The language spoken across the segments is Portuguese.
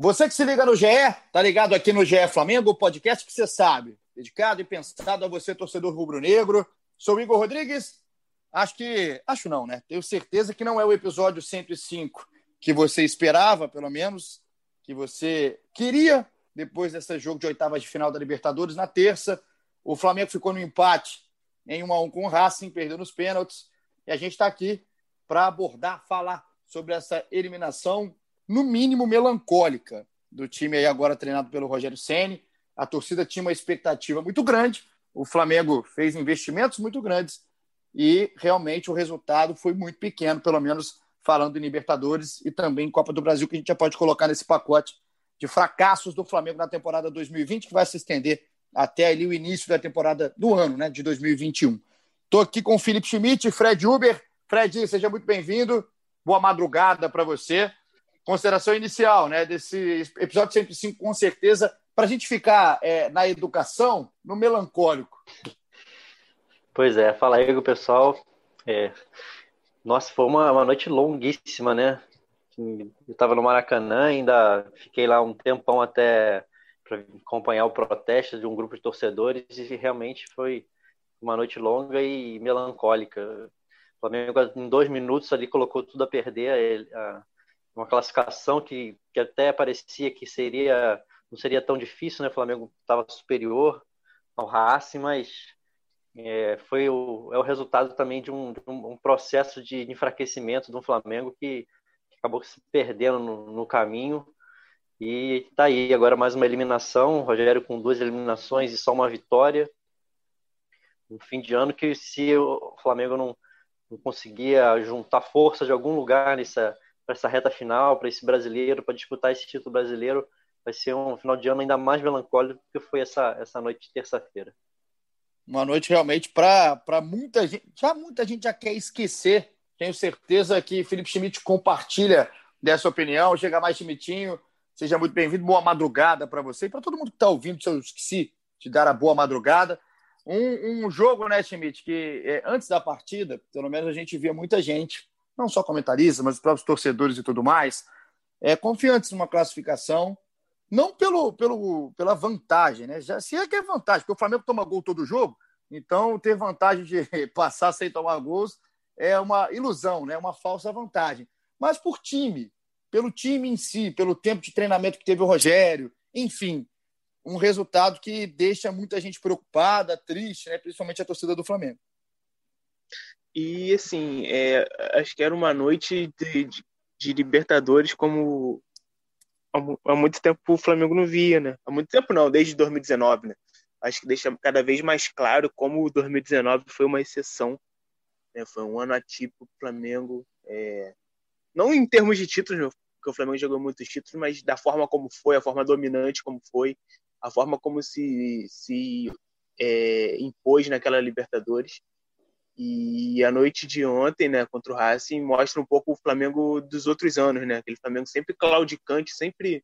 Você que se liga no GE, tá ligado aqui no GE Flamengo, o podcast que você sabe, dedicado e pensado a você, torcedor rubro-negro. Sou o Igor Rodrigues. Acho que, acho não, né? Tenho certeza que não é o episódio 105 que você esperava, pelo menos, que você queria depois desse jogo de oitavas de final da Libertadores na terça. O Flamengo ficou no empate em 1 a 1 com o Racing, perdeu nos pênaltis, e a gente está aqui para abordar, falar sobre essa eliminação no mínimo, melancólica do time aí agora treinado pelo Rogério Ceni. A torcida tinha uma expectativa muito grande. O Flamengo fez investimentos muito grandes e realmente o resultado foi muito pequeno, pelo menos falando em Libertadores e também Copa do Brasil, que a gente já pode colocar nesse pacote de fracassos do Flamengo na temporada 2020, que vai se estender até ali o início da temporada do ano, né, de 2021. Estou aqui com o Felipe Schmidt e Fred Uber. Fred, seja muito bem-vindo. Boa madrugada para você consideração inicial né, desse episódio 105, com certeza, para a gente ficar é, na educação, no melancólico. Pois é, fala aí, pessoal. É... Nossa, foi uma, uma noite longuíssima, né? Eu estava no Maracanã, ainda fiquei lá um tempão até para acompanhar o protesto de um grupo de torcedores e realmente foi uma noite longa e melancólica. O Flamengo, em dois minutos, ali colocou tudo a perder. A, uma classificação que, que até parecia que seria não seria tão difícil, né? O Flamengo estava superior ao Racing, mas é, foi o, é o resultado também de um, de um, processo de enfraquecimento do Flamengo que, que acabou se perdendo no, no caminho. E está aí agora mais uma eliminação, Rogério com duas eliminações e só uma vitória. Um fim de ano que se o Flamengo não, não conseguia juntar força de algum lugar nessa para essa reta final, para esse brasileiro, para disputar esse título brasileiro, vai ser um final de ano ainda mais melancólico do que foi essa, essa noite de terça-feira. Uma noite realmente para muita gente, já muita gente já quer esquecer. Tenho certeza que Felipe Schmidt compartilha dessa opinião. Chega mais Schmidtinho, seja muito bem-vindo. Boa madrugada para você e para todo mundo que está ouvindo. Se eu esqueci de dar a boa madrugada. Um, um jogo, né, Schmidt, que é, antes da partida, pelo menos a gente via muita gente não só comentaristas, mas os próprios torcedores e tudo mais, é, confiantes numa classificação, não pelo, pelo, pela vantagem, né? Já, se é que é vantagem, porque o Flamengo toma gol todo jogo, então ter vantagem de passar sem tomar gols é uma ilusão, né? uma falsa vantagem. Mas por time, pelo time em si, pelo tempo de treinamento que teve o Rogério, enfim, um resultado que deixa muita gente preocupada, triste, né? principalmente a torcida do Flamengo. E, assim, é, acho que era uma noite de, de, de Libertadores como há, há, muito tempo o Flamengo não via, né? Há muito tempo não, desde 2019, né? Acho que deixa cada vez mais claro como 2019 foi uma exceção. Né? Foi um ano atípico o Flamengo. É... Não em termos de títulos, né? porque o Flamengo jogou muitos títulos, mas da forma como foi, a forma dominante como foi, a forma como se, se é, impôs naquela Libertadores. E a noite de ontem, né, contra o Racing, mostra um pouco o Flamengo dos outros anos, né? Aquele Flamengo sempre claudicante, sempre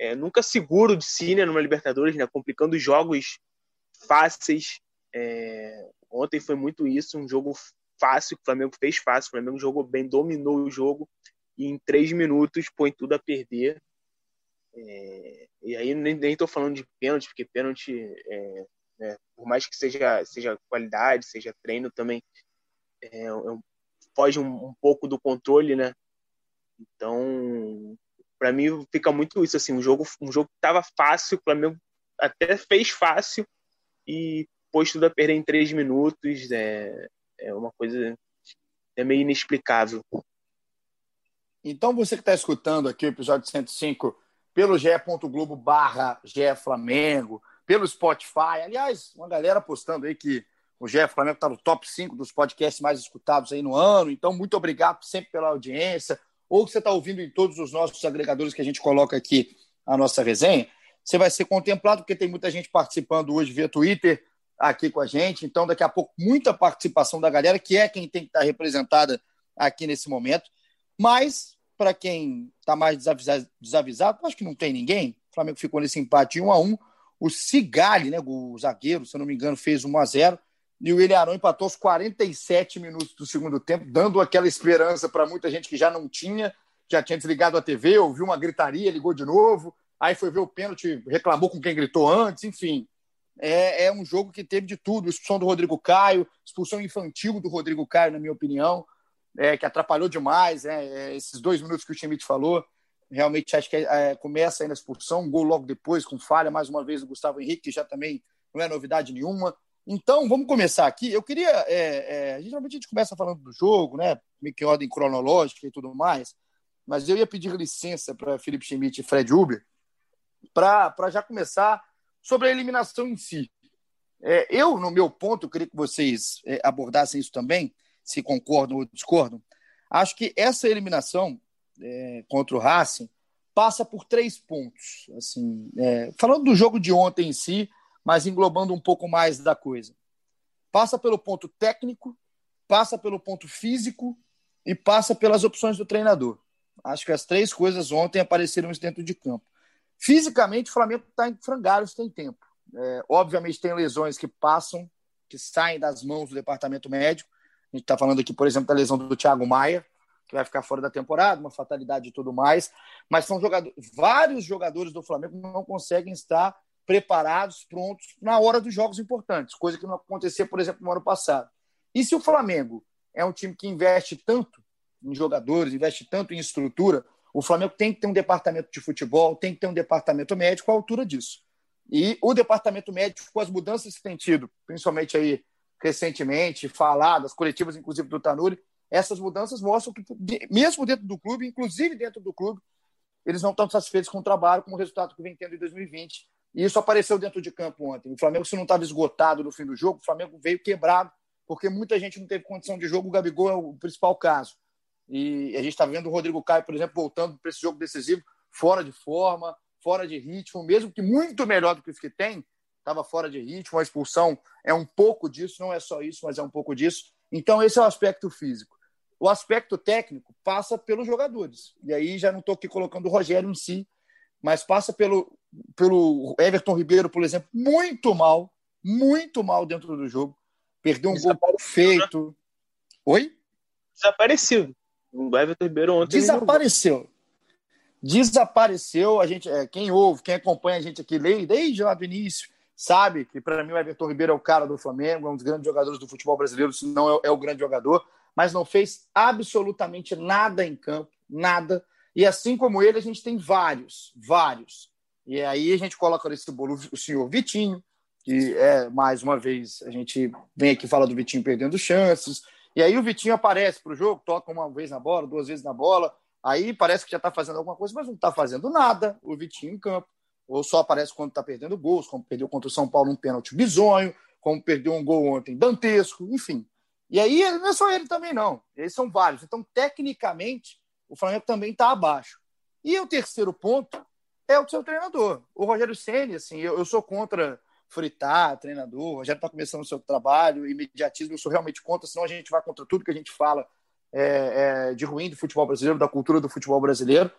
é, nunca seguro de si, né, numa Libertadores, né, complicando jogos fáceis. É, ontem foi muito isso, um jogo fácil, que o Flamengo fez fácil, o Flamengo jogou bem, dominou o jogo e em três minutos põe tudo a perder. É, e aí nem, nem tô falando de pênalti, porque pênalti é, né? Por mais que seja, seja qualidade, seja treino também, é, é, foge um, um, pouco do controle, né? Então, para mim fica muito isso assim, um jogo, um jogo que tava fácil, o Flamengo até fez fácil e pôs tudo a perder em três minutos, é, é uma coisa é meio inexplicável. Então, você que está escutando aqui o episódio 105 pelo ge.globo barra Flamengo, pelo Spotify. Aliás, uma galera postando aí que o Jeff Flamengo está no top 5 dos podcasts mais escutados aí no ano. Então, muito obrigado sempre pela audiência. Ou que você está ouvindo em todos os nossos agregadores que a gente coloca aqui a nossa resenha. você vai ser contemplado, porque tem muita gente participando hoje via Twitter aqui com a gente. Então, daqui a pouco, muita participação da galera, que é quem tem que estar representada aqui nesse momento. Mas, para quem está mais desavisado, desavisado, acho que não tem ninguém. O Flamengo ficou nesse empate 1 a 1 O Cigali, né, o zagueiro, se eu não me engano, fez 1 a 0 e o William Arão empatou aos 47 minutos do segundo tempo, dando aquela esperança para muita gente que já não tinha, já tinha desligado a TV, ouviu uma gritaria, ligou de novo, aí foi ver o pênalti, reclamou com quem gritou antes, enfim. É, é um jogo que teve de tudo: expulsão do Rodrigo Caio, expulsão infantil do Rodrigo Caio, na minha opinião, é, que atrapalhou demais. É, é, esses dois minutos que o Schmidt falou, realmente acho que é, começa aí na expulsão, um gol logo depois, com falha, mais uma vez, do Gustavo Henrique, que já também não é novidade nenhuma. Então, vamos começar aqui. Eu queria. É, é, geralmente a gente começa falando do jogo, né? Meio que em ordem cronológica e tudo mais. Mas eu ia pedir licença para Felipe Schmidt e Fred Uber para já começar sobre a eliminação em si. É, eu, no meu ponto, queria que vocês é, abordassem isso também, se concordam ou discordam. Acho que essa eliminação é, contra o Racing passa por três pontos. Assim, é, falando do jogo de ontem em si, mas englobando um pouco mais da coisa. Passa pelo ponto técnico, passa pelo ponto físico e passa pelas opções do treinador. Acho que as três coisas ontem apareceram dentro de campo. Fisicamente, o Flamengo está em frangalhos tem tempo. É, obviamente, tem lesões que passam, que saem das mãos do departamento médico. A gente está falando aqui, por exemplo, da lesão do Thiago Maia, que vai ficar fora da temporada, uma fatalidade e tudo mais. Mas são jogadores, vários jogadores do Flamengo não conseguem estar preparados, prontos na hora dos jogos importantes, coisa que não acontecia, por exemplo, no ano passado. E se o Flamengo é um time que investe tanto em jogadores, investe tanto em estrutura, o Flamengo tem que ter um departamento de futebol, tem que ter um departamento médico à altura disso. E o departamento médico, com as mudanças que tem tido, principalmente aí recentemente, faladas, coletivas, inclusive do Tanuri, essas mudanças mostram que, mesmo dentro do clube, inclusive dentro do clube, eles não estão satisfeitos com o trabalho, com o resultado que vem tendo em 2020. E isso apareceu dentro de campo ontem. O Flamengo, se não estava esgotado no fim do jogo, o Flamengo veio quebrado, porque muita gente não teve condição de jogo. O Gabigol é o principal caso. E a gente está vendo o Rodrigo Caio, por exemplo, voltando para esse jogo decisivo, fora de forma, fora de ritmo, mesmo que muito melhor do que os que tem, estava fora de ritmo. A expulsão é um pouco disso, não é só isso, mas é um pouco disso. Então, esse é o aspecto físico. O aspecto técnico passa pelos jogadores. E aí já não estou aqui colocando o Rogério em si, mas passa pelo, pelo Everton Ribeiro, por exemplo, muito mal, muito mal dentro do jogo. Perdeu um gol feito. Né? Oi? Desapareceu. O Everton Ribeiro ontem. Desapareceu. Desapareceu. A gente, é, quem ouve, quem acompanha a gente aqui desde lá do início, sabe que para mim o Everton Ribeiro é o cara do Flamengo, é um dos grandes jogadores do futebol brasileiro, se não é, é o grande jogador, mas não fez absolutamente nada em campo, nada. E assim como ele, a gente tem vários, vários. E aí a gente coloca nesse bolo o senhor Vitinho, que é, mais uma vez, a gente vem aqui falar do Vitinho perdendo chances. E aí o Vitinho aparece para o jogo, toca uma vez na bola, duas vezes na bola. Aí parece que já está fazendo alguma coisa, mas não está fazendo nada o Vitinho em campo. Ou só aparece quando está perdendo gols, como perdeu contra o São Paulo um pênalti bizonho, como perdeu um gol ontem dantesco, enfim. E aí não é só ele também, não. Eles são vários. Então, tecnicamente, o Flamengo também está abaixo. E o terceiro ponto é o seu treinador. O Rogério Ceni, assim, eu, eu, sou contra fritar treinador, o Rogério está começando o seu trabalho, imediatismo, eu sou realmente contra, senão a gente vai contra tudo que a gente fala é, é, de ruim do futebol brasileiro, da cultura do futebol brasileiro,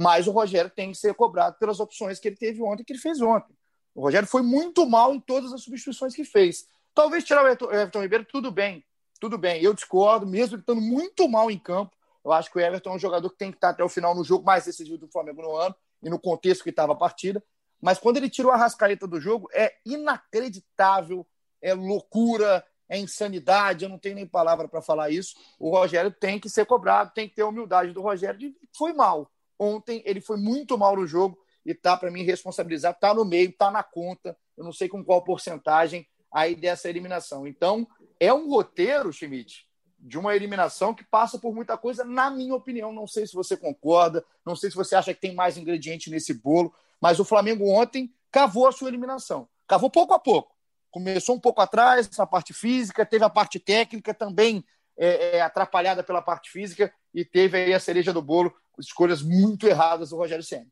mas o Rogério tem que ser cobrado pelas opções que ele teve ontem, que ele fez ontem. O Rogério foi muito mal em todas as substituições que fez. Talvez tirar o Everton Ribeiro, tudo bem, tudo bem, eu discordo, mesmo ele estando muito mal em campo, eu acho que o Everton é um jogador que tem que estar até o final no jogo mais decisivo do Flamengo no ano e no contexto que estava a partida. Mas quando ele tirou a rascaeta do jogo, é inacreditável, é loucura, é insanidade. Eu não tenho nem palavra para falar isso. O Rogério tem que ser cobrado, tem que ter a humildade do Rogério. Foi mal. Ontem ele foi muito mal no jogo e tá para mim responsabilizar, tá no meio, tá na conta. Eu não sei com qual porcentagem aí dessa eliminação. Então, é um roteiro, Schmidt, de uma eliminação que passa por muita coisa, na minha opinião. Não sei se você concorda, não sei se você acha que tem mais ingrediente nesse bolo, mas o Flamengo ontem cavou a sua eliminação. Cavou pouco a pouco. Começou um pouco atrás, na parte física, teve a parte técnica também é, é, atrapalhada pela parte física e teve aí a cereja do bolo, escolhas muito erradas do Rogério Senna.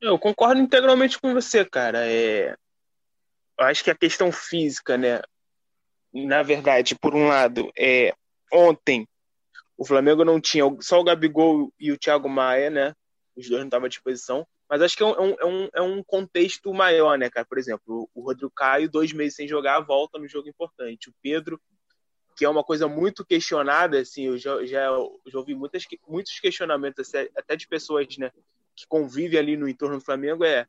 Eu concordo integralmente com você, cara. É... Eu acho que a questão física, né? Na verdade, por um lado, é ontem o Flamengo não tinha só o Gabigol e o Thiago Maia, né? Os dois não estavam à disposição. Mas acho que é, é um, é, um, é um contexto maior, né, cara? Por exemplo, o Rodrigo Caio, dois meses sem jogar, volta no jogo importante. O Pedro, que é uma coisa muito questionada, assim, eu já, já, já ouvi muitas, muitos questionamentos, até de pessoas, né, que convivem ali no entorno do Flamengo, é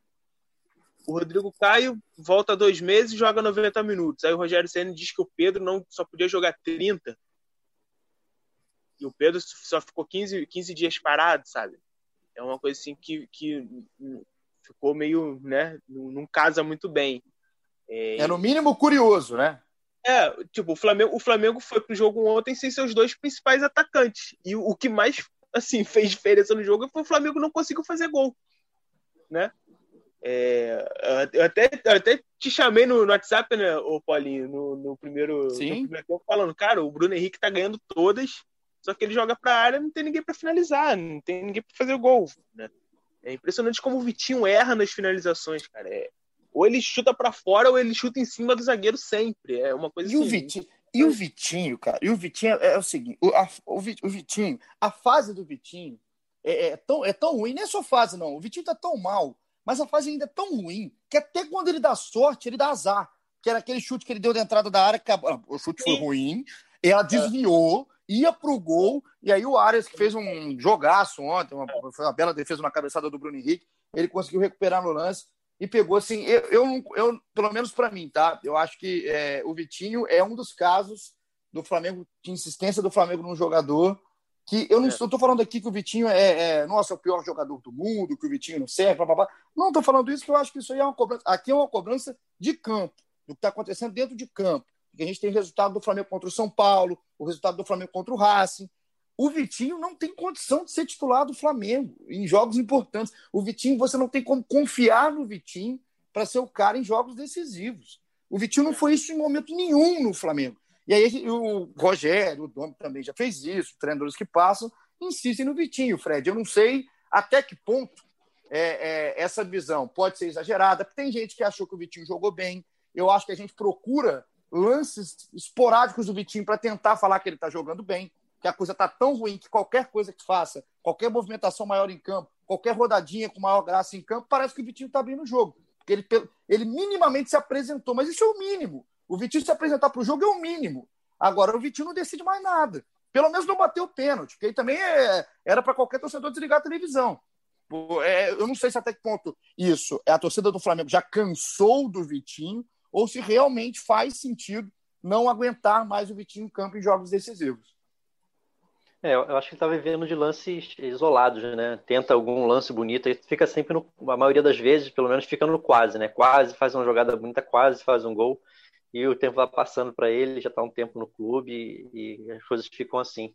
o Rodrigo Caio volta dois meses e joga 90 minutos. Aí o Rogério Senna diz que o Pedro não só podia jogar 30. E o Pedro só ficou 15, 15 dias parado, sabe? É uma coisa assim que, que ficou meio, né? Não casa muito bem. É, é no mínimo curioso, né? É, tipo, o Flamengo, o Flamengo foi pro jogo ontem sem seus dois principais atacantes. E o, o que mais, assim, fez diferença no jogo foi o Flamengo não conseguiu fazer gol, né? É, eu, até, eu até te chamei no, no WhatsApp, né, ô Paulinho, no, no primeiro, Sim. no primeiro tempo, falando, cara, o Bruno Henrique tá ganhando todas, só que ele joga pra área não tem ninguém para finalizar, não tem ninguém para fazer o gol, né? É impressionante como o Vitinho erra nas finalizações, cara. É, ou ele chuta para fora ou ele chuta em cima do zagueiro sempre. É uma coisa e assim. O Vitinho, e o Vitinho, cara, e o Vitinho é, é o seguinte: o, a, o, Vitinho, a fase do Vitinho é, é, tão, é tão ruim, nem é só fase, não. O Vitinho tá tão mal mas a fase ainda é tão ruim que até quando ele dá sorte, ele dá azar. Que era aquele chute que ele deu de entrada da área, que a... o chute foi ruim, ela desviou, ia pro gol, e aí o Arias, que fez um jogaço ontem, uma, foi uma bela defesa na cabeçada do Bruno Henrique, ele conseguiu recuperar no lance e pegou assim. Eu, eu, eu pelo menos para mim, tá? Eu acho que é, o Vitinho é um dos casos do Flamengo, de insistência do Flamengo num jogador que eu não é. estou falando aqui que o Vitinho é, é, nossa, é o pior jogador do mundo, que o Vitinho não serve, blá, blá, blá. não estou falando isso, porque eu acho que isso aí é uma cobrança. Aqui é uma cobrança de campo, do que está acontecendo dentro de campo. Porque a gente tem o resultado do Flamengo contra o São Paulo, o resultado do Flamengo contra o Racing. O Vitinho não tem condição de ser titular do Flamengo em jogos importantes. O Vitinho, você não tem como confiar no Vitinho para ser o cara em jogos decisivos. O Vitinho não foi isso em momento nenhum no Flamengo. E aí o Rogério, o Dom também já fez isso, treinadores que passam, insistem no Vitinho, Fred. Eu não sei até que ponto é, é, essa visão pode ser exagerada, porque tem gente que achou que o Vitinho jogou bem. Eu acho que a gente procura lances esporádicos do Vitinho para tentar falar que ele está jogando bem, que a coisa está tão ruim que qualquer coisa que faça, qualquer movimentação maior em campo, qualquer rodadinha com maior graça em campo, parece que o Vitinho está bem no jogo. Porque ele, ele minimamente se apresentou, mas isso é o mínimo. O Vitinho se apresentar para o jogo é o mínimo. Agora, o Vitinho não decide mais nada. Pelo menos não bateu o pênalti, porque aí também é, era para qualquer torcedor desligar a televisão. É, eu não sei se até que ponto isso é a torcida do Flamengo já cansou do Vitinho ou se realmente faz sentido não aguentar mais o Vitinho em campo em jogos decisivos. É, eu acho que ele está vivendo de lances isolados, né? Tenta algum lance bonito e fica sempre, no, a maioria das vezes, pelo menos, fica no quase, né? Quase faz uma jogada bonita, quase faz um gol e o tempo vai passando para ele, já está um tempo no clube e, e, as coisas ficam assim.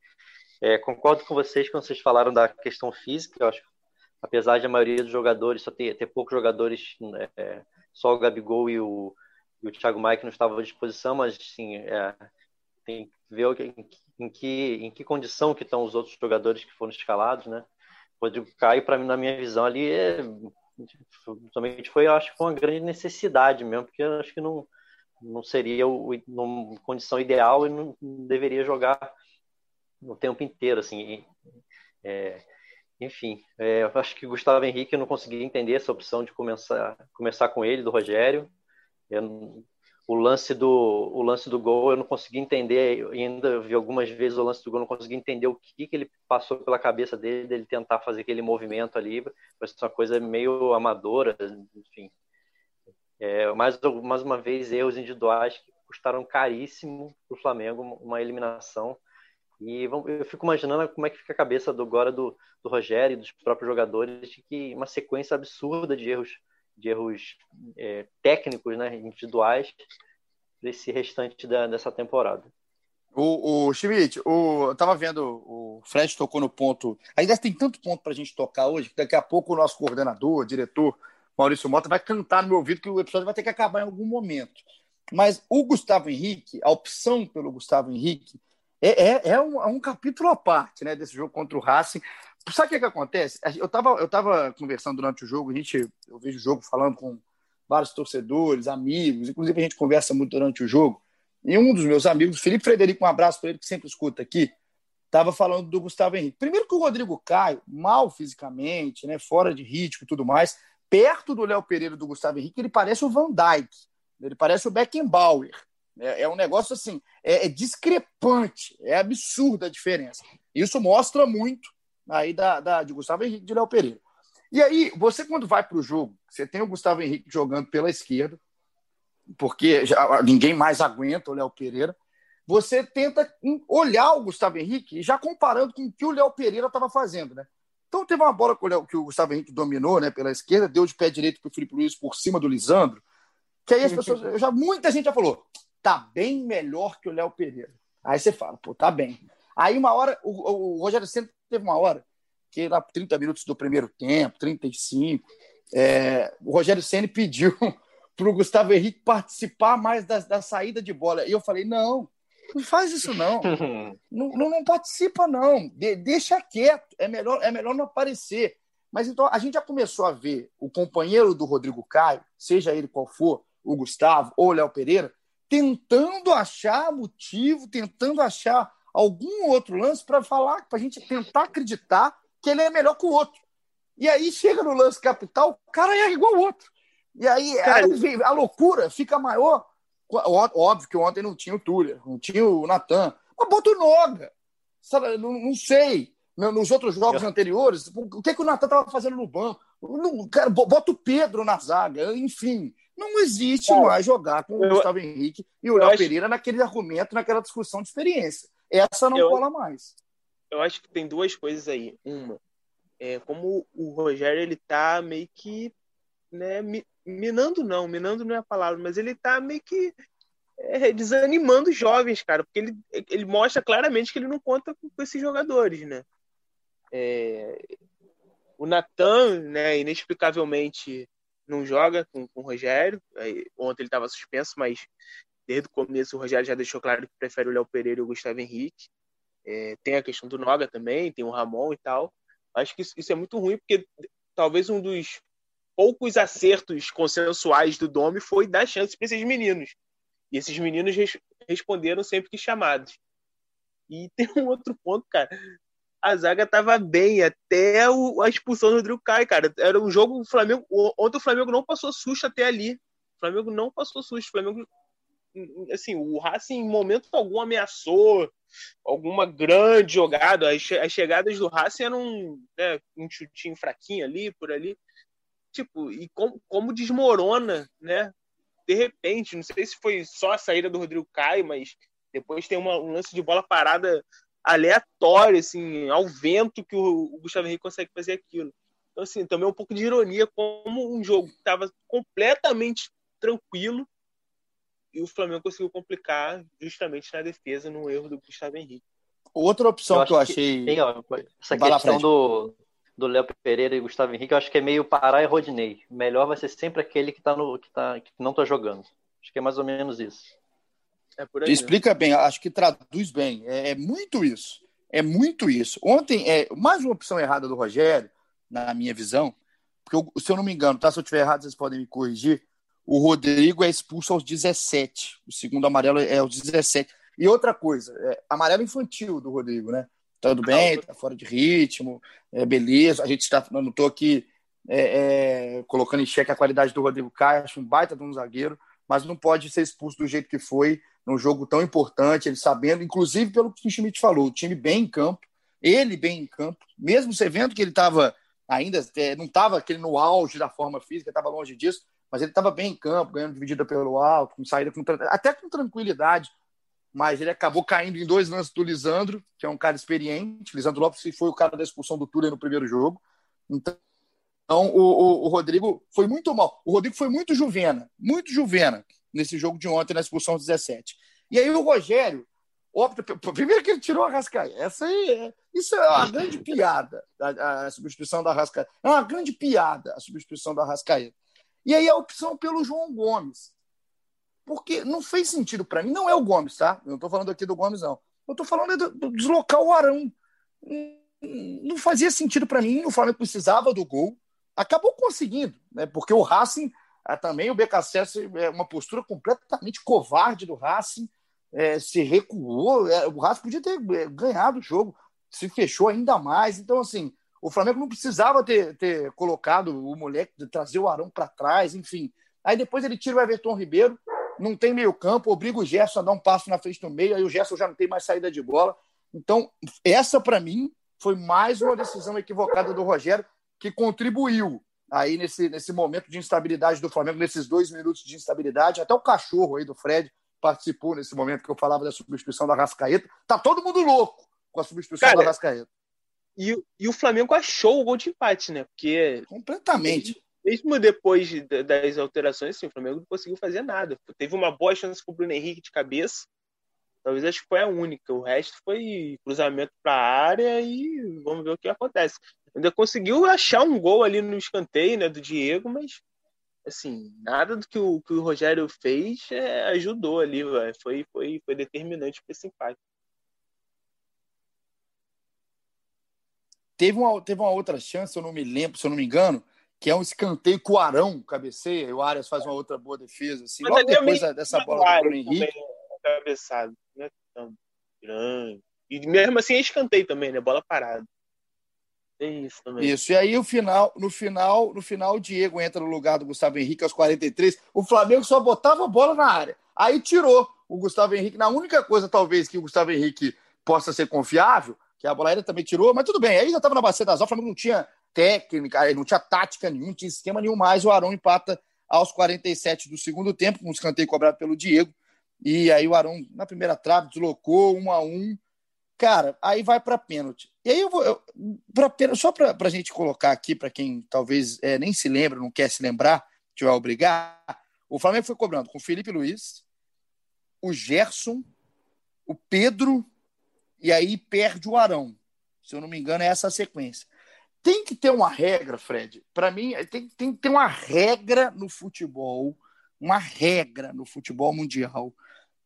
É, concordo com vocês quando vocês falaram da questão física, eu acho apesar de a maioria dos jogadores, só ter, ter poucos jogadores, é, só o Gabigol e o, e o Thiago Maia que não estavam à disposição, mas sim, é, tem que ver em, que, em que condição que estão os outros jogadores que foram escalados, né? O Rodrigo Caio, para mim, na minha visão ali, é, somente foi, acho que foi uma grande necessidade mesmo, porque acho que não não seria o, uma condição ideal e não deveria jogar o tempo inteiro, assim. É, enfim, é, acho que Gustavo Henrique não consegui entender essa opção de começar, começar com ele, do Rogério. Eu, o lance do o lance do gol eu não consegui entender ainda vi algumas vezes o lance do gol não consegui entender o que, que ele passou pela cabeça dele dele tentar fazer aquele movimento ali parece uma coisa meio amadora enfim é, mais, mais uma vez, erros individuais que custaram caríssimo para o Flamengo uma eliminação. E eu fico imaginando como é que fica a cabeça do, agora do, do Rogério e dos próprios jogadores de que uma sequência absurda de erros, de erros é, técnicos, né, individuais, desse restante da, dessa temporada. O, o Schmidt, o, eu estava vendo, o Fred tocou no ponto. Ainda tem tanto ponto para a gente tocar hoje, que daqui a pouco o nosso coordenador, diretor, Maurício Mota vai cantar no meu ouvido que o episódio vai ter que acabar em algum momento. Mas o Gustavo Henrique, a opção pelo Gustavo Henrique, é, é, é, um, é um, capítulo à parte né, desse jogo contra o Racing, sabe o que, que acontece? Eu estava eu tava conversando durante o jogo, a gente, eu vejo o jogo falando com vários torcedores, amigos, inclusive a gente conversa muito durante o jogo. E um dos meus amigos, Felipe Frederico, um abraço para ele que sempre escuta aqui, estava falando do Gustavo Henrique. Primeiro que o Rodrigo Caio, mal fisicamente, né, fora de ritmo e tudo mais, perto do Léo Pereira do Gustavo Henrique, ele parece o Van Dijk, ele parece o Beckenbauer. É, é um negócio assim, é, é, discrepante, é absurda a diferença. Isso mostra muito aí da, da de Gustavo Henrique e de Léo Pereira. E aí, você quando vai para o jogo, você tem o Gustavo Henrique jogando pela esquerda, porque já, ninguém mais aguenta o Léo Pereira. Você tenta olhar o Gustavo Henrique já comparando com o que o Léo Pereira estava fazendo, né? Então teve uma bola que o Gustavo Henrique dominou, né, pela esquerda, deu de pé direito para o Felipe Luiz por cima do Lisandro, que aí as pessoas, já muita gente já falou, tá bem melhor que o Léo Pereira. Aí você fala, pô, tá bem. Aí uma hora, o, o Rogério sempre teve uma hora que lá 30 minutos do primeiro tempo, 35, é, o Rogério Ceni pediu para o Gustavo Henrique participar mais da, da saída de bola. E eu falei: não, não faz isso não. não, não, não, participa, não. De, deixa quieto. É melhor, é melhor não aparecer. Mas então a gente já começou a ver o companheiro do Rodrigo Caio, seja ele qual for, o Gustavo ou o Léo Pereira, tentando achar motivo, tentando achar algum outro lance para falar, para a gente tentar acreditar que ele é melhor que o outro. E aí chega no lance capital, o cara é igual ao outro. E aí Cara, a, a, loucura fica maior. Óbvio que ontem não tinha o Túlio, não tinha o Natan. Mas bota o Noga. Sabe, não, não sei. Nos outros jogos anteriores, o que, que o Natan estava fazendo no banco? Não, cara, bota o Pedro na zaga, enfim. Não existe cara, mais jogar com o eu, Gustavo Henrique e o Léo acho... Pereira naquele argumento, naquela discussão de experiência. Essa não eu, cola mais. Eu acho que tem duas coisas aí. Uma, é, como o Rogério ele tá meio que né, minando não, minando não é a palavra, mas ele tá meio que é, desanimando os jovens, cara, porque ele, ele mostra claramente que ele não conta com, esses jogadores, né? É, o Natan, né, inexplicavelmente não joga com, com o Rogério. Ontem ele estava suspenso, mas desde o começo o Rogério já deixou claro que prefere o Léo Pereira e o Gustavo Henrique. É, tem a questão do Noga também, tem o Ramon e tal. Acho que isso, isso é muito ruim, porque talvez um dos poucos acertos consensuais do Domi foi dar chance para esses meninos. E esses meninos res responderam sempre que chamados. E tem um outro ponto, cara. A zaga tava bem até o, a expulsão do Rodrigo Caio, cara. Era um jogo o Flamengo. Ontem o Flamengo não passou susto até ali. O Flamengo não passou susto. O Flamengo assim, o Racing em momento algum ameaçou alguma grande jogada. As, as chegadas do Racing eram né, um chutinho fraquinho ali, por ali tipo, e como, como desmorona, né? De repente, não sei se foi só a saída do Rodrigo Caio, mas depois tem uma, um lance de bola parada aleatório, assim, ao vento que o, o Gustavo Henrique consegue fazer aquilo. Então, assim, também um pouco de ironia, como um jogo que estava completamente tranquilo e o Flamengo conseguiu complicar justamente na defesa, no erro do Gustavo Henrique. Outra opção eu que eu achei. Que ó, essa questão do, do Léo Pereira e Gustavo Henrique, eu acho que é meio Pará e Rodinei. melhor vai ser sempre aquele que, tá no, que, tá, que não está jogando. Acho que é mais ou menos isso. É Explica bem, acho que traduz bem. É, é, muito isso. É muito isso. Ontem, é mais uma opção errada do Rogério, na minha visão, porque eu, se eu não me engano, tá? Se eu estiver errado, vocês podem me corrigir. O Rodrigo é expulso aos 17. O segundo amarelo é aos 17. E outra coisa, é amarelo infantil do Rodrigo, né? tudo bem, tá fora de ritmo, é, beleza. A gente está, não estou aqui é, é, colocando em xeque a qualidade do Rodrigo Caio, acho um baita de um zagueiro, mas não pode ser expulso do jeito que foi num jogo tão importante, ele sabendo, inclusive pelo que o Schmidt falou, o time bem em campo, ele bem em campo, mesmo você vendo que ele estava ainda, é, não estava aquele no auge da forma física, estava longe disso, mas ele estava bem em campo, ganhando dividida pelo alto, com saída com, até com tranquilidade, mas ele acabou caindo em dois lances do Lisandro, que é um cara experiente. Lisandro Lopes foi o cara da expulsão do Túlio no primeiro jogo. Então, o, o, o, Rodrigo foi muito mal. O Rodrigo foi muito juvena, muito juvena nesse jogo de ontem, na expulsão 17. E aí o Rogério opta. Primeiro que ele tirou a Rascaeta. Essa aí, é, isso é uma grande piada, a, a, substituição da Rascaeta. É uma grande piada a substituição da Rascaeta. E aí a opção pelo João Gomes porque não fez sentido para mim. Não é o Gomes, tá? Eu não estou falando aqui do Gomes, não. Eu estou falando do, do deslocar o Arão. não fazia sentido para mim. O Flamengo precisava do gol, acabou conseguindo, né? Porque o Racing ah, também o BKSS é uma postura completamente covarde do Racing, é, se recuou. É, o Racing podia ter é, ganhado o jogo, se fechou ainda mais. Então, assim, o Flamengo não precisava ter, ter colocado o moleque, trazer o Arão para trás, enfim. Aí depois ele tira o Everton Ribeiro, não tem meio campo, obriga o Gerson a dar um passo na frente do meio, aí o Gerson já não tem mais saída de bola. Então, essa para mim foi mais uma decisão equivocada do Rogério que contribuiu aí nesse, nesse momento de instabilidade do Flamengo, nesses dois minutos de instabilidade. Até o cachorro aí do Fred participou nesse momento que eu falava da substituição da Rascaeta. Tá todo mundo louco com a substituição Cara, da Rascaeta. E, e o Flamengo achou o gol de empate, né? Porque. Completamente. Mesmo depois das alterações, assim, o Flamengo não conseguiu fazer nada. Teve uma boa chance com o Bruno Henrique de cabeça. Talvez acho que foi a única. O resto foi cruzamento para a área e vamos ver o que acontece. Ainda conseguiu achar um gol ali no escanteio né, do Diego, mas assim, nada do que o, que o Rogério fez é, ajudou ali, véio. foi, foi, foi determinante para esse empate. Teve uma, teve uma outra chance, eu não me lembro, se eu não me engano, que é um escanteio com o Arão cabeceia e o Arias faz uma outra boa defesa. Assim, logo depois dessa bola do Bruno Henrique. É cabeçado, não é tão grande. E mesmo assim é escanteio também, né? Bola parada. É isso também. Isso, e aí o final, no final, no final o Diego entra no lugar do Gustavo Henrique aos 43. O Flamengo só botava a bola na área. Aí tirou o Gustavo Henrique. Na única coisa, talvez, que o Gustavo Henrique possa ser confiável que a bola aérea também tirou, mas tudo bem, aí já estava na bacia das o Flamengo não tinha técnica, não tinha tática nenhum, não tinha esquema nenhum mais, o Arão empata aos 47 do segundo tempo, um escanteio cobrado pelo Diego, e aí o Arão, na primeira trave, deslocou um a um, cara, aí vai para pênalti. E aí eu vou, eu, pra, só para a gente colocar aqui, para quem talvez é, nem se lembra, não quer se lembrar, vai obrigar, o Flamengo foi cobrando com o Felipe Luiz, o Gerson, o Pedro e aí perde o Arão. Se eu não me engano, é essa a sequência. Tem que ter uma regra, Fred. Para mim, tem, tem que ter uma regra no futebol, uma regra no futebol mundial,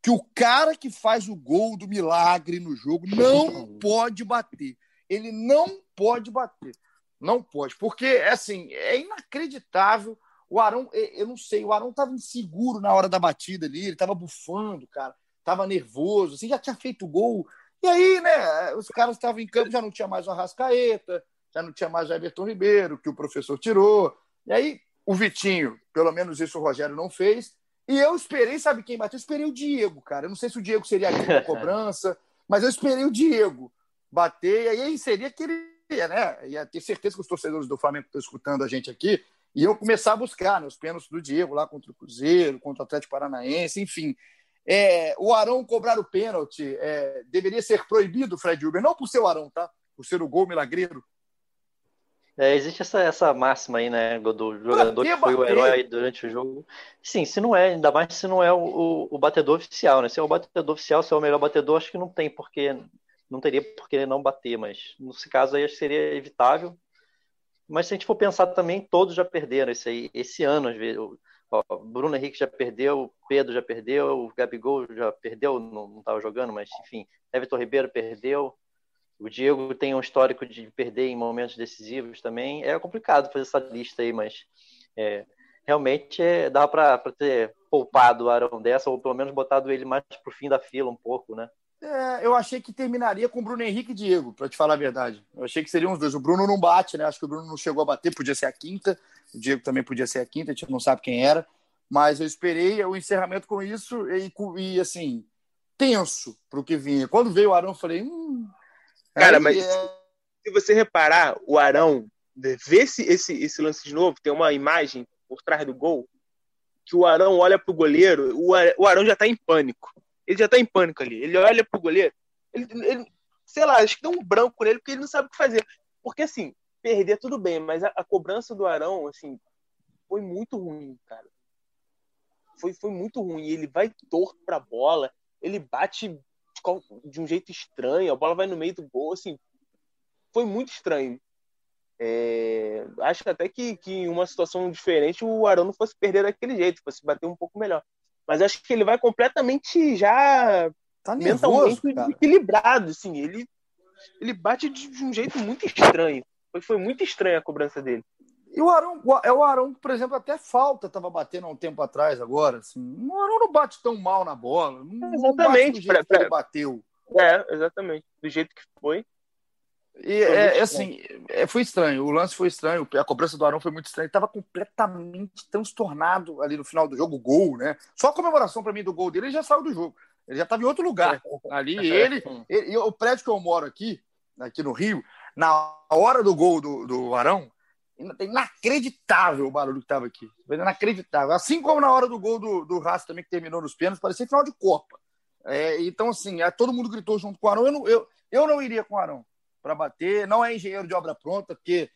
que o cara que faz o gol do milagre no jogo não pode bater. Ele não pode bater. Não pode. Porque, assim, é inacreditável. O Arão, eu não sei, o Arão estava inseguro na hora da batida ali, ele estava bufando, cara, estava nervoso, assim, já tinha feito gol e aí, né, os caras estavam em campo, já não tinha mais o Arrascaeta, já não tinha mais o Everton Ribeiro, que o professor tirou. E aí, o Vitinho, pelo menos isso o Rogério não fez. E eu esperei, sabe quem bateu? Eu esperei o Diego, cara. Eu não sei se o Diego seria aqui na cobrança, mas eu esperei o Diego bater, e aí seria que ele ia, né? Ia ter certeza que os torcedores do Flamengo estão escutando a gente aqui iam começar a buscar né, os pênaltis do Diego lá contra o Cruzeiro, contra o Atlético Paranaense, enfim. É, o Arão cobrar o pênalti é, deveria ser proibido, Fred Uber, não por ser o Arão, tá? Por ser o gol milagreiro. É, existe essa, essa máxima aí, né, do jogador que, foi o herói durante o jogo. Sim, se não é, ainda mais se não é o, o, o, batedor oficial, né? Se é o batedor oficial, se é o melhor batedor, acho que não tem porque não teria por que não bater, mas nesse caso aí acho que seria evitável. Mas se a gente for pensar também, todos já perderam esse aí, esse ano, às vezes. Ó, Bruno Henrique já perdeu, Pedro já perdeu, Gabigol já perdeu, não estava jogando, mas enfim, Everton Ribeiro perdeu. O Diego tem um histórico de perder em momentos decisivos também. É complicado fazer essa lista aí, mas é, realmente é, dá para ter poupado o Arão dessa, ou pelo menos botado ele mais para o fim da fila um pouco, né? É, eu achei que terminaria com Bruno Henrique e Diego, para te falar a verdade. Eu achei que seriam os dois. O Bruno não bate, né? Acho que o Bruno não chegou a bater, podia ser a quinta. O Diego também podia ser a quinta, a gente não sabe quem era. Mas eu esperei o encerramento com isso e, e assim, tenso para o que vinha. Quando veio o Arão, eu falei. Hum, Cara, mas é... se você reparar, o Arão, vê esse, esse, esse lance de novo, tem uma imagem por trás do gol, que o Arão olha pro goleiro, o Arão já está em pânico. Ele já está em pânico ali. Ele olha pro goleiro, ele, ele, sei lá, acho que dá um branco nele porque ele não sabe o que fazer. Porque assim, perder tudo bem, mas a, a cobrança do Arão, assim, foi muito ruim, cara. Foi, foi muito ruim. Ele vai torto pra bola, ele bate de um jeito estranho, a bola vai no meio do gol, assim, foi muito estranho. É, acho até que, que em uma situação diferente o Arão não fosse perder daquele jeito, fosse bater um pouco melhor. Mas acho que ele vai completamente já tá nervoso, mentalmente equilibrado, assim, ele ele bate de um jeito muito estranho. Foi, foi muito estranha a cobrança dele. E o Arão, é o Arão, por exemplo, até falta estava batendo há um tempo atrás agora. Assim. O Arão não bate tão mal na bola. Não, exatamente. Não pra, pra... ele bateu. É, exatamente. Do jeito que foi. E é, é assim, é, foi estranho. O lance foi estranho. A cobrança do Arão foi muito estranha. Estava completamente transtornado ali no final do jogo. Gol, né? Só a comemoração para mim do gol dele, ele já saiu do jogo. Ele já estava em outro lugar. Ali, ele, ele, O prédio que eu moro aqui, aqui no Rio, na hora do gol do, do Arão, inacreditável o barulho que estava aqui. Inacreditável. Assim como na hora do gol do, do Racing também, que terminou nos pênaltis, parecia final de Copa. É, então, assim, é, todo mundo gritou junto com o Arão. Eu não, eu, eu não iria com o Arão para bater. Não é engenheiro de obra pronta, porque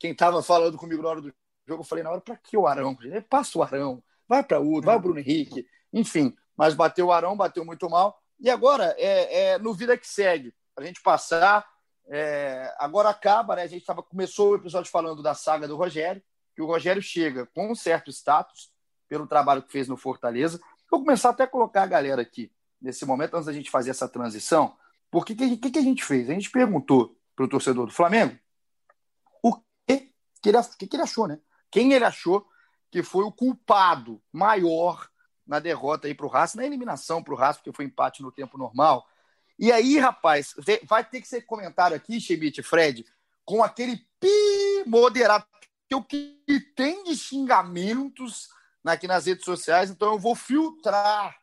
quem estava falando comigo na hora do jogo, eu falei, na hora, para que o Arão? Passa o Arão, vai para o vai o Bruno Henrique. Enfim, mas bateu o Arão, bateu muito mal. E agora, é, é no vida que segue, a gente passar é, agora acaba, né? A gente tava, começou o episódio falando da saga do Rogério, que o Rogério chega com um certo status pelo trabalho que fez no Fortaleza. Vou começar até a colocar a galera aqui nesse momento, antes da gente fazer essa transição. Porque o que, que, a gente fez? A gente perguntou para o torcedor do Flamengo o que, que, ele, que, que ele achou, né? Quem ele achou que foi o culpado maior na derrota aí para o Racing, na eliminação para o Racing, porque foi empate no tempo normal. E aí, rapaz, vai ter que ser comentário aqui, Schmidt, Fred, com aquele pi moderado, que o que tem de xingamentos aqui nas redes sociais, então eu vou filtrar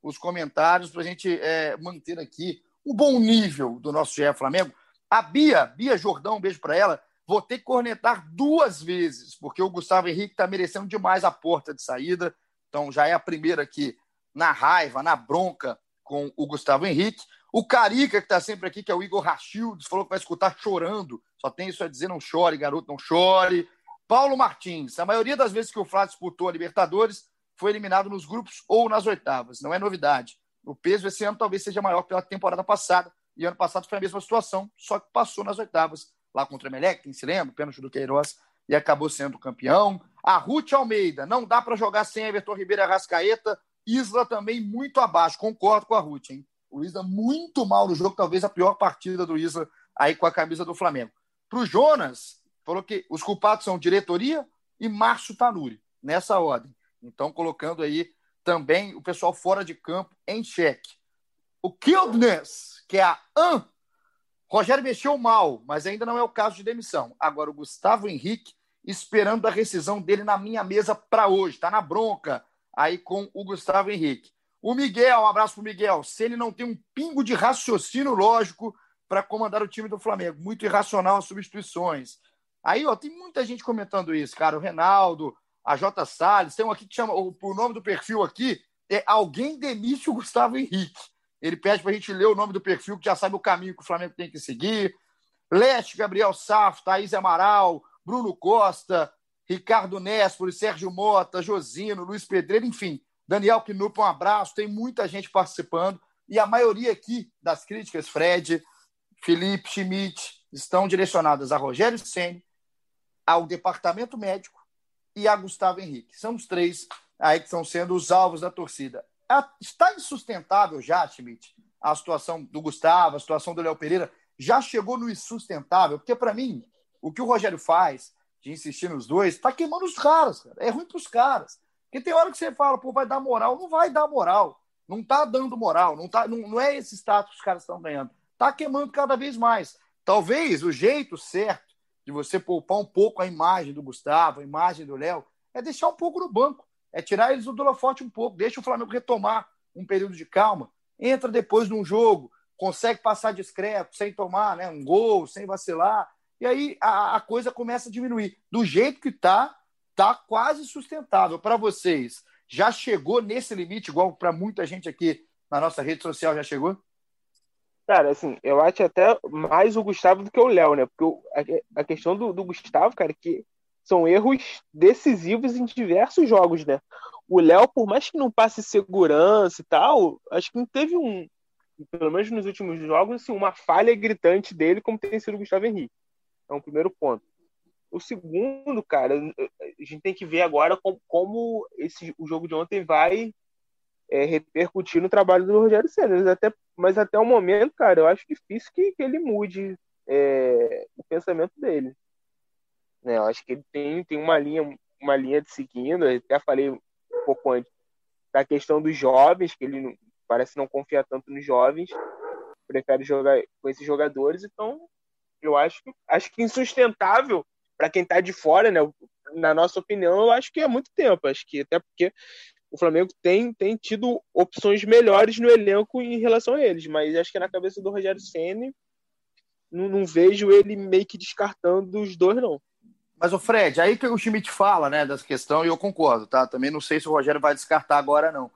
os comentários para a gente é, manter aqui o bom nível do nosso GE Flamengo. A Bia, Bia Jordão, um beijo para ela. Vou ter que cornetar duas vezes, porque o Gustavo Henrique está merecendo demais a porta de saída. Então já é a primeira aqui na raiva, na bronca com o Gustavo Henrique. O Carica, que está sempre aqui, que é o Igor Rachildes, falou que vai escutar chorando. Só tem isso a dizer: não chore, garoto, não chore. Paulo Martins, a maioria das vezes que o Flávio disputou a Libertadores foi eliminado nos grupos ou nas oitavas. Não é novidade. O peso esse ano talvez seja maior pela temporada passada. E ano passado foi a mesma situação, só que passou nas oitavas, lá contra o Emelec, quem se lembra, pênalti do Queiroz, e acabou sendo campeão. A Ruth Almeida, não dá para jogar sem Everton Ribeiro e Arrascaeta. Isla também muito abaixo, concordo com a Ruth, hein? O Isla muito mal no jogo, talvez a pior partida do Isla aí com a camisa do Flamengo. Para o Jonas, falou que os culpados são diretoria e Márcio Tanuri, nessa ordem. Então, colocando aí também o pessoal fora de campo em xeque. O Killedness, que é a AN, Rogério mexeu mal, mas ainda não é o caso de demissão. Agora, o Gustavo Henrique, esperando a rescisão dele na minha mesa para hoje, está na bronca aí com o Gustavo Henrique. O Miguel, um abraço para o Miguel. Se ele não tem um pingo de raciocínio lógico para comandar o time do Flamengo, muito irracional as substituições. Aí, ó, tem muita gente comentando isso, cara. O Renaldo, a J. Salles, tem um aqui que chama, o, o nome do perfil aqui é Alguém Demite o Gustavo Henrique. Ele pede para a gente ler o nome do perfil, que já sabe o caminho que o Flamengo tem que seguir. Leste, Gabriel Saf, Thaís Amaral, Bruno Costa, Ricardo Nespoli, Sérgio Mota, Josino, Luiz Pedreiro, enfim. Daniel Knupp, um abraço. Tem muita gente participando. E a maioria aqui das críticas, Fred, Felipe, Schmidt, estão direcionadas a Rogério Senni, ao departamento médico e a Gustavo Henrique. São os três aí que estão sendo os alvos da torcida. Está insustentável já, Schmidt, a situação do Gustavo, a situação do Léo Pereira. Já chegou no insustentável, porque para mim, o que o Rogério faz de insistir nos dois, está queimando os caras. Cara. É ruim para os caras. Porque tem hora que você fala, pô, vai dar moral. Não vai dar moral. Não tá dando moral. Não, tá, não, não é esse status que os caras estão ganhando. Tá queimando cada vez mais. Talvez o jeito certo de você poupar um pouco a imagem do Gustavo, a imagem do Léo, é deixar um pouco no banco. É tirar eles do holofote um pouco. Deixa o Flamengo retomar um período de calma. Entra depois de um jogo, consegue passar discreto, sem tomar né, um gol, sem vacilar. E aí a, a coisa começa a diminuir. Do jeito que está, está quase sustentável. Para vocês, já chegou nesse limite, igual para muita gente aqui na nossa rede social já chegou? Cara, assim, eu acho até mais o Gustavo do que o Léo, né? Porque a, questão do, do Gustavo, cara, que são erros decisivos em diversos jogos, né? O Léo, por mais que não passe segurança e tal, acho que não teve um, pelo menos nos últimos jogos, assim, uma falha gritante dele, como tem sido o Gustavo Henrique. É um primeiro ponto. O segundo, cara, a gente tem que ver agora como, como esse, o jogo de ontem vai é, repercutir no trabalho do Rogério Senna. Mas até, mas até o momento, cara, eu acho difícil que, que ele mude é, o pensamento dele. Né? Eu acho que ele tem, tem uma linha uma linha de seguindo. Eu até falei um pouco antes da questão dos jovens, que ele parece não confiar tanto nos jovens, prefere jogar com esses jogadores. Então, eu acho, acho que insustentável para quem está de fora, né? Na nossa opinião, eu acho que é muito tempo. Acho que até porque o Flamengo tem, tem tido opções melhores no elenco em relação a eles, mas acho que na cabeça do Rogério Ceni não, não, vejo ele meio que descartando os dois, não. Mas o Fred, aí que o Schmidt fala, né, dessa questão, e eu concordo, tá? Também não sei se o Rogério vai descartar agora, não.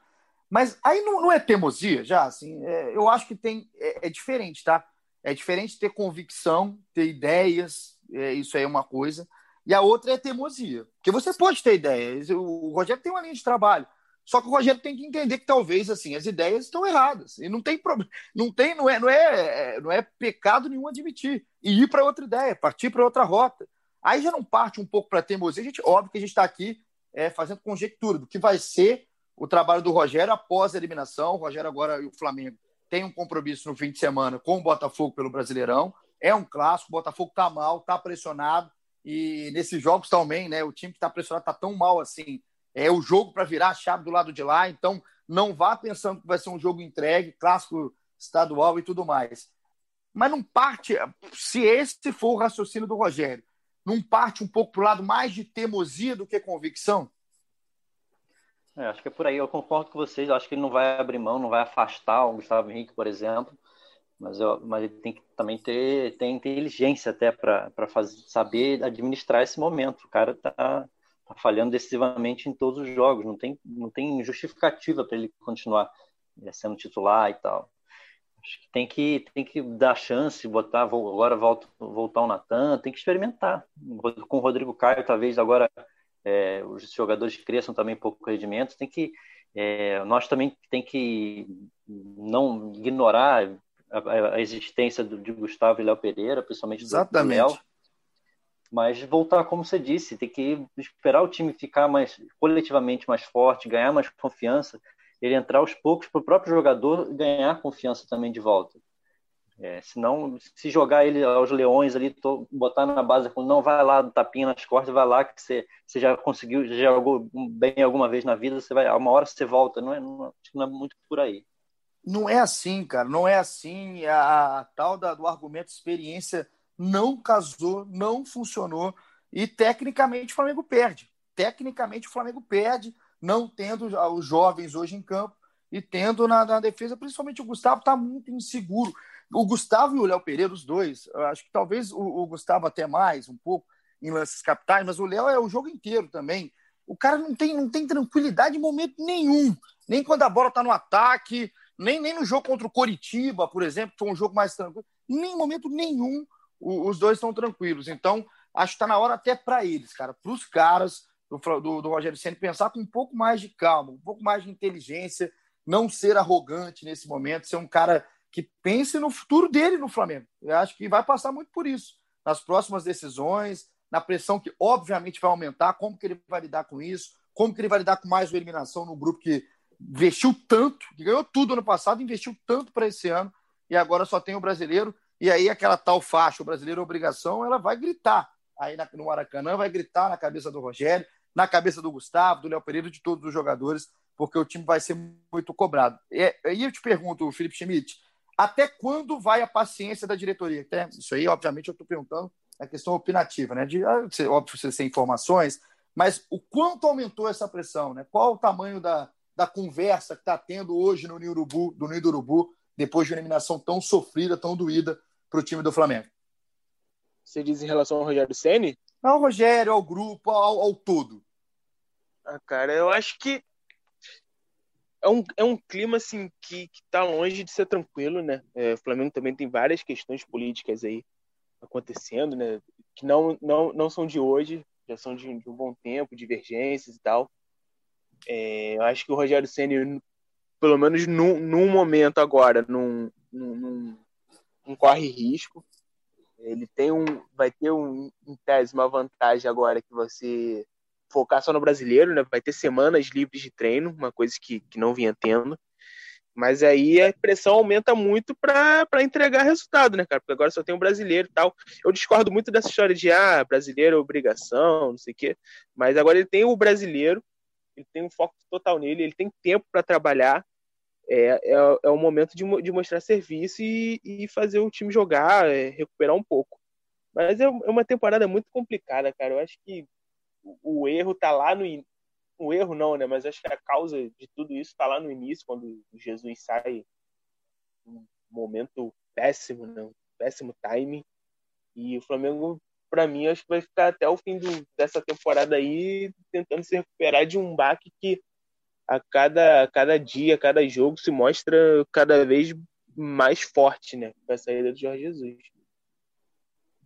Mas aí não, não é teimosia, já, assim, é, eu acho que tem, é, é, diferente, tá? É diferente ter convicção, ter ideias, é, isso aí é uma coisa, e a outra é teimosia. Porque você pode ter ideias, o Rogério tem uma linha de trabalho, só que o Rogério tem que entender que talvez assim as ideias estão erradas e não tem problema, não tem, não é, não é, não é pecado nenhum admitir e ir para outra ideia, partir para outra rota. Aí já não parte um pouco para teimosia. A gente, óbvio que a gente está aqui é, fazendo conjectura do que vai ser o trabalho do Rogério após a eliminação. O Rogério agora e o Flamengo tem um compromisso no fim de semana com o Botafogo pelo Brasileirão. É um clássico, o Botafogo está mal, está pressionado e nesses jogos também, né? O time que está pressionado está tão mal assim é o jogo para virar a chave do lado de lá, então não vá pensando que vai ser um jogo entregue, clássico estadual e tudo mais. Mas não parte, se esse for o raciocínio do Rogério, não parte um pouco para o lado mais de teimosia do que convicção? É, acho que é por aí, eu concordo com vocês, acho que ele não vai abrir mão, não vai afastar o Gustavo Henrique, por exemplo, mas, eu, mas ele tem que também ter, ter inteligência até para saber administrar esse momento. O cara está tá falhando decisivamente em todos os jogos, não tem, não tem justificativa para ele continuar é, sendo titular e tal. Acho que tem que, tem que dar chance, botar, agora volta, voltar o Natan, tem que experimentar. Com o Rodrigo Caio, talvez agora é, os jogadores cresçam também pouco rendimento, tem que é, nós também tem que não ignorar a, a existência do, de Gustavo e Léo Pereira, principalmente do, Exatamente. do Léo mas voltar, como você disse, tem que esperar o time ficar mais coletivamente mais forte, ganhar mais confiança, ele entrar aos poucos para o próprio jogador ganhar confiança também de volta. É, senão, se jogar ele aos leões ali, tô, botar na base, não vai lá, tapinha nas costas, vai lá que você, você já conseguiu, já jogou bem alguma vez na vida, você vai, uma hora você volta, não é, não, não é muito por aí. Não é assim, cara, não é assim. A, a tal da, do argumento experiência não casou, não funcionou e tecnicamente o Flamengo perde. Tecnicamente o Flamengo perde, não tendo os jovens hoje em campo e tendo na, na defesa, principalmente o Gustavo está muito inseguro. O Gustavo e o Léo Pereira, os dois, acho que talvez o, o, Gustavo até mais, um pouco em lances capitais, mas o Léo é o jogo inteiro também. O cara não tem, não tem tranquilidade em momento nenhum, nem quando a bola está no ataque, nem, nem no jogo contra o Coritiba, por exemplo, que foi um jogo mais tranquilo, nem em momento nenhum os dois estão tranquilos. Então, acho que está na hora até para eles, cara, para os caras do, do, do Rogério Senna pensar com um pouco mais de calma, um pouco mais de inteligência, não ser arrogante nesse momento, ser um cara que pense no futuro dele no Flamengo. Eu acho que vai passar muito por isso, nas próximas decisões, na pressão que obviamente vai aumentar, como que ele vai lidar com isso, como que ele vai lidar com mais uma eliminação no grupo que investiu tanto, que ganhou tudo ano passado, investiu tanto para esse ano, e agora só tem o brasileiro. E aí aquela tal faixa, o brasileiro obrigação, ela vai gritar aí no Maracanã, vai gritar na cabeça do Rogério, na cabeça do Gustavo, do Léo Pereira, de todos os jogadores, porque o time vai ser muito cobrado. E aí eu te pergunto, Felipe Schmidt, até quando vai a paciência da diretoria? Até, isso aí, obviamente, eu estou perguntando a questão opinativa, né? De, ah, óbvio, você tem informações, mas o quanto aumentou essa pressão, né? Qual o tamanho da, da conversa que está tendo hoje no Ninho Urubu, do Ninho do Urubu, depois de uma eliminação tão sofrida, tão doída para o time do Flamengo. Você diz em relação ao Rogério Ceni? Ao Rogério, ao grupo, ao, ao todo. Ah, cara, eu acho que é um, é um clima assim que, que tá longe de ser tranquilo, né? É, o Flamengo também tem várias questões políticas aí acontecendo, né? Que não, não, não são de hoje, já são de, de um bom tempo, divergências e tal. É, eu acho que o Rogério Ceni pelo menos num, num momento agora, num, num, num, corre risco. Ele tem um, vai ter um, em tese uma vantagem agora que você focar só no brasileiro, né? Vai ter semanas livres de treino, uma coisa que, que não vinha tendo. Mas aí a pressão aumenta muito para entregar resultado, né, cara? Porque agora só tem um brasileiro e tal. Eu discordo muito dessa história de, ah, brasileiro é obrigação, não sei o quê. Mas agora ele tem o brasileiro, ele tem um foco total nele, ele tem tempo para trabalhar. É, é, é o momento de, de mostrar serviço e, e fazer o time jogar, é, recuperar um pouco. Mas é, é uma temporada muito complicada, cara. Eu acho que o, o erro tá lá no, o erro não, né? Mas acho que a causa de tudo isso está lá no início, quando Jesus sai um momento péssimo, né? Péssimo timing. E o Flamengo, para mim, acho que vai ficar até o fim do, dessa temporada aí tentando se recuperar de um baque que a cada, a cada dia, a cada jogo se mostra cada vez mais forte, né? Com a saída do Jorge Jesus.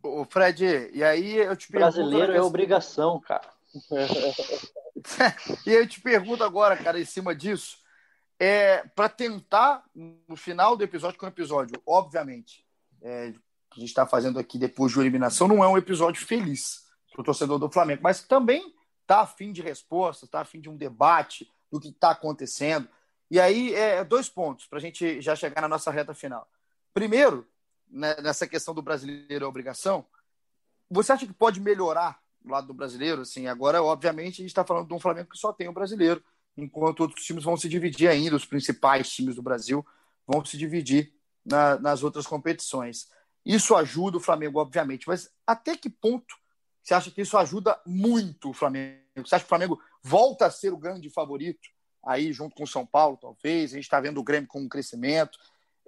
O Fred, e aí eu te pergunto. Brasileiro é obrigação, cara. e eu te pergunto agora, cara, em cima disso, é, para tentar, no final do episódio, com o episódio, obviamente, é, que a gente está fazendo aqui depois de eliminação, não é um episódio feliz para o torcedor do Flamengo, mas também está afim de respostas, está afim de um debate do que está acontecendo. E aí, é, dois pontos para a gente já chegar na nossa reta final. Primeiro, né, nessa questão do brasileiro é obrigação, você acha que pode melhorar do lado do brasileiro, assim, agora, obviamente, a gente está falando de um Flamengo que só tem o brasileiro, enquanto outros times vão se dividir ainda, os principais times do Brasil vão se dividir na, nas outras competições. Isso ajuda o Flamengo, obviamente, mas até que ponto você acha que isso ajuda muito o Flamengo? Você acha que o Flamengo volta a ser o grande favorito aí junto com o São Paulo, talvez? A gente está vendo o Grêmio com um crescimento.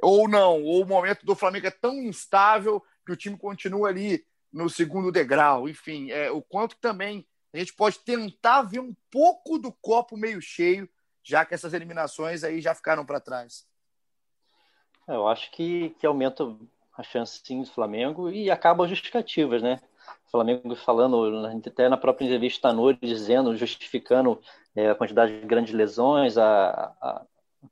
Ou não? Ou o momento do Flamengo é tão instável que o time continua ali no segundo degrau, enfim, é, o quanto também a gente pode tentar ver um pouco do copo meio cheio, já que essas eliminações aí já ficaram para trás. É, eu acho que, que aumenta a chance sim do Flamengo e acaba as justificativas, né? Flamengo falando, até na própria entrevista da noite, dizendo, justificando é, a quantidade de grandes lesões, a, a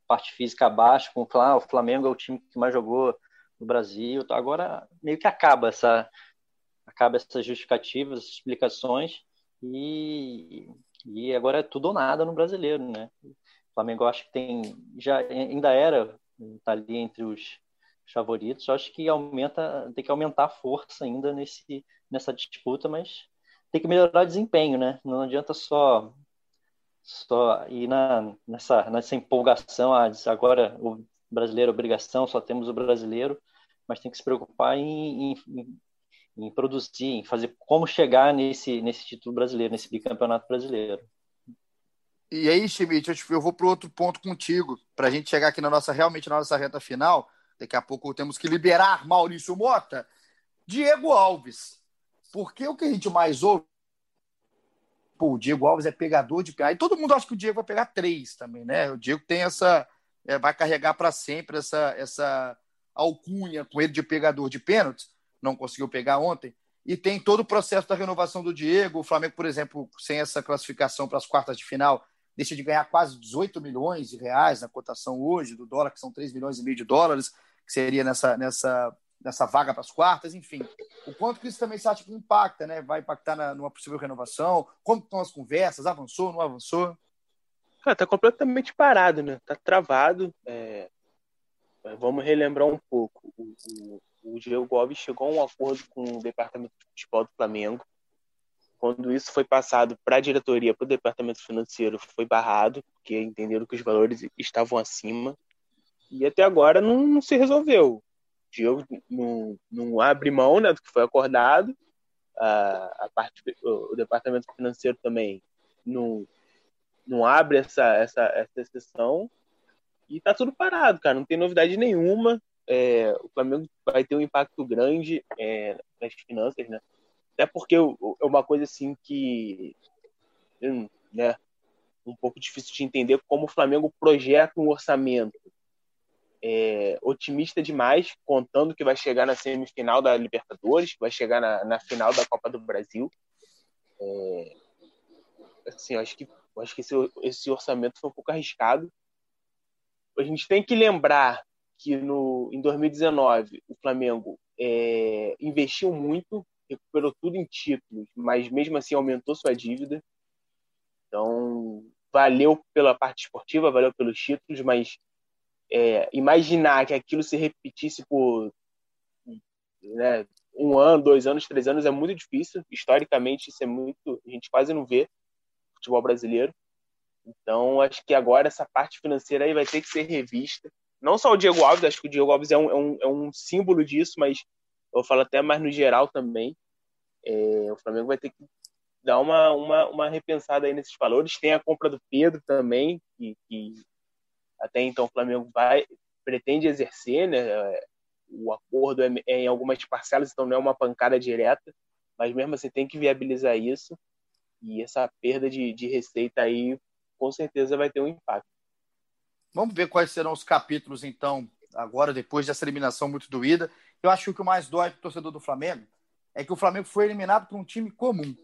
parte física abaixo, com ah, o Flamengo é o time que mais jogou no Brasil. Agora meio que acaba essa, acaba essas justificativas, explicações e, e agora é tudo ou nada no brasileiro, né? O Flamengo acho que tem já ainda era tá ali entre os favoritos, acho que aumenta, tem que aumentar a força ainda nesse nessa disputa, mas tem que melhorar o desempenho, né? Não adianta só só ir na, nessa, nessa empolgação, ah, agora o brasileiro é obrigação, só temos o brasileiro, mas tem que se preocupar em, em, em produzir, em fazer como chegar nesse, nesse título brasileiro, nesse bicampeonato brasileiro. E aí, Schmidt, eu vou para outro ponto contigo, para a gente chegar aqui na nossa, realmente na nossa reta final. Daqui a pouco temos que liberar Maurício Mota. Diego Alves. Porque o que a gente mais ouve. Pô, o Diego Alves é pegador de. Aí todo mundo acha que o Diego vai pegar três também, né? O Diego tem essa. É, vai carregar para sempre essa, essa alcunha com ele de pegador de pênaltis não conseguiu pegar ontem. E tem todo o processo da renovação do Diego. O Flamengo, por exemplo, sem essa classificação para as quartas de final, deixa de ganhar quase 18 milhões de reais na cotação hoje do dólar, que são 3 milhões e meio de dólares, que seria nessa, nessa, nessa vaga para as quartas, enfim. O quanto que isso também acha que impacta, né? Vai impactar na, numa possível renovação? Como estão as conversas? Avançou, não avançou? Cara, tá completamente parado, né? Tá travado. É... Vamos relembrar um pouco. O, o, o Diego chegou a um acordo com o departamento de futebol do Flamengo. Quando isso foi passado para a diretoria, para o departamento financeiro, foi barrado, porque entenderam que os valores estavam acima. E até agora não, não se resolveu. O Diego não, não abre mão né, do que foi acordado. A, a parte, o, o departamento financeiro também não, não abre essa, essa, essa exceção. E tá tudo parado, cara. Não tem novidade nenhuma é, o Flamengo vai ter um impacto grande é, nas finanças, né? Até porque é uma coisa assim que, né, um pouco difícil de entender como o Flamengo projeta um orçamento é, otimista demais, contando que vai chegar na semifinal da Libertadores, vai chegar na, na final da Copa do Brasil. É, assim, acho que acho que esse, esse orçamento foi um pouco arriscado. A gente tem que lembrar que no, em 2019 o Flamengo é, investiu muito, recuperou tudo em títulos, mas mesmo assim aumentou sua dívida. Então, valeu pela parte esportiva, valeu pelos títulos, mas é, imaginar que aquilo se repetisse por né, um ano, dois anos, três anos é muito difícil. Historicamente, isso é muito. A gente quase não vê futebol brasileiro. Então, acho que agora essa parte financeira aí vai ter que ser revista. Não só o Diego Alves, acho que o Diego Alves é um, é um, é um símbolo disso, mas eu falo até mais no geral também. É, o Flamengo vai ter que dar uma, uma, uma repensada aí nesses valores. Tem a compra do Pedro também, que, que até então o Flamengo vai pretende exercer, né? O acordo é, é em algumas parcelas, então não é uma pancada direta, mas mesmo assim tem que viabilizar isso. E essa perda de, de receita aí com certeza vai ter um impacto. Vamos ver quais serão os capítulos, então, agora, depois dessa eliminação muito doída. Eu acho que o que mais dói para o torcedor do Flamengo é que o Flamengo foi eliminado por um time comum.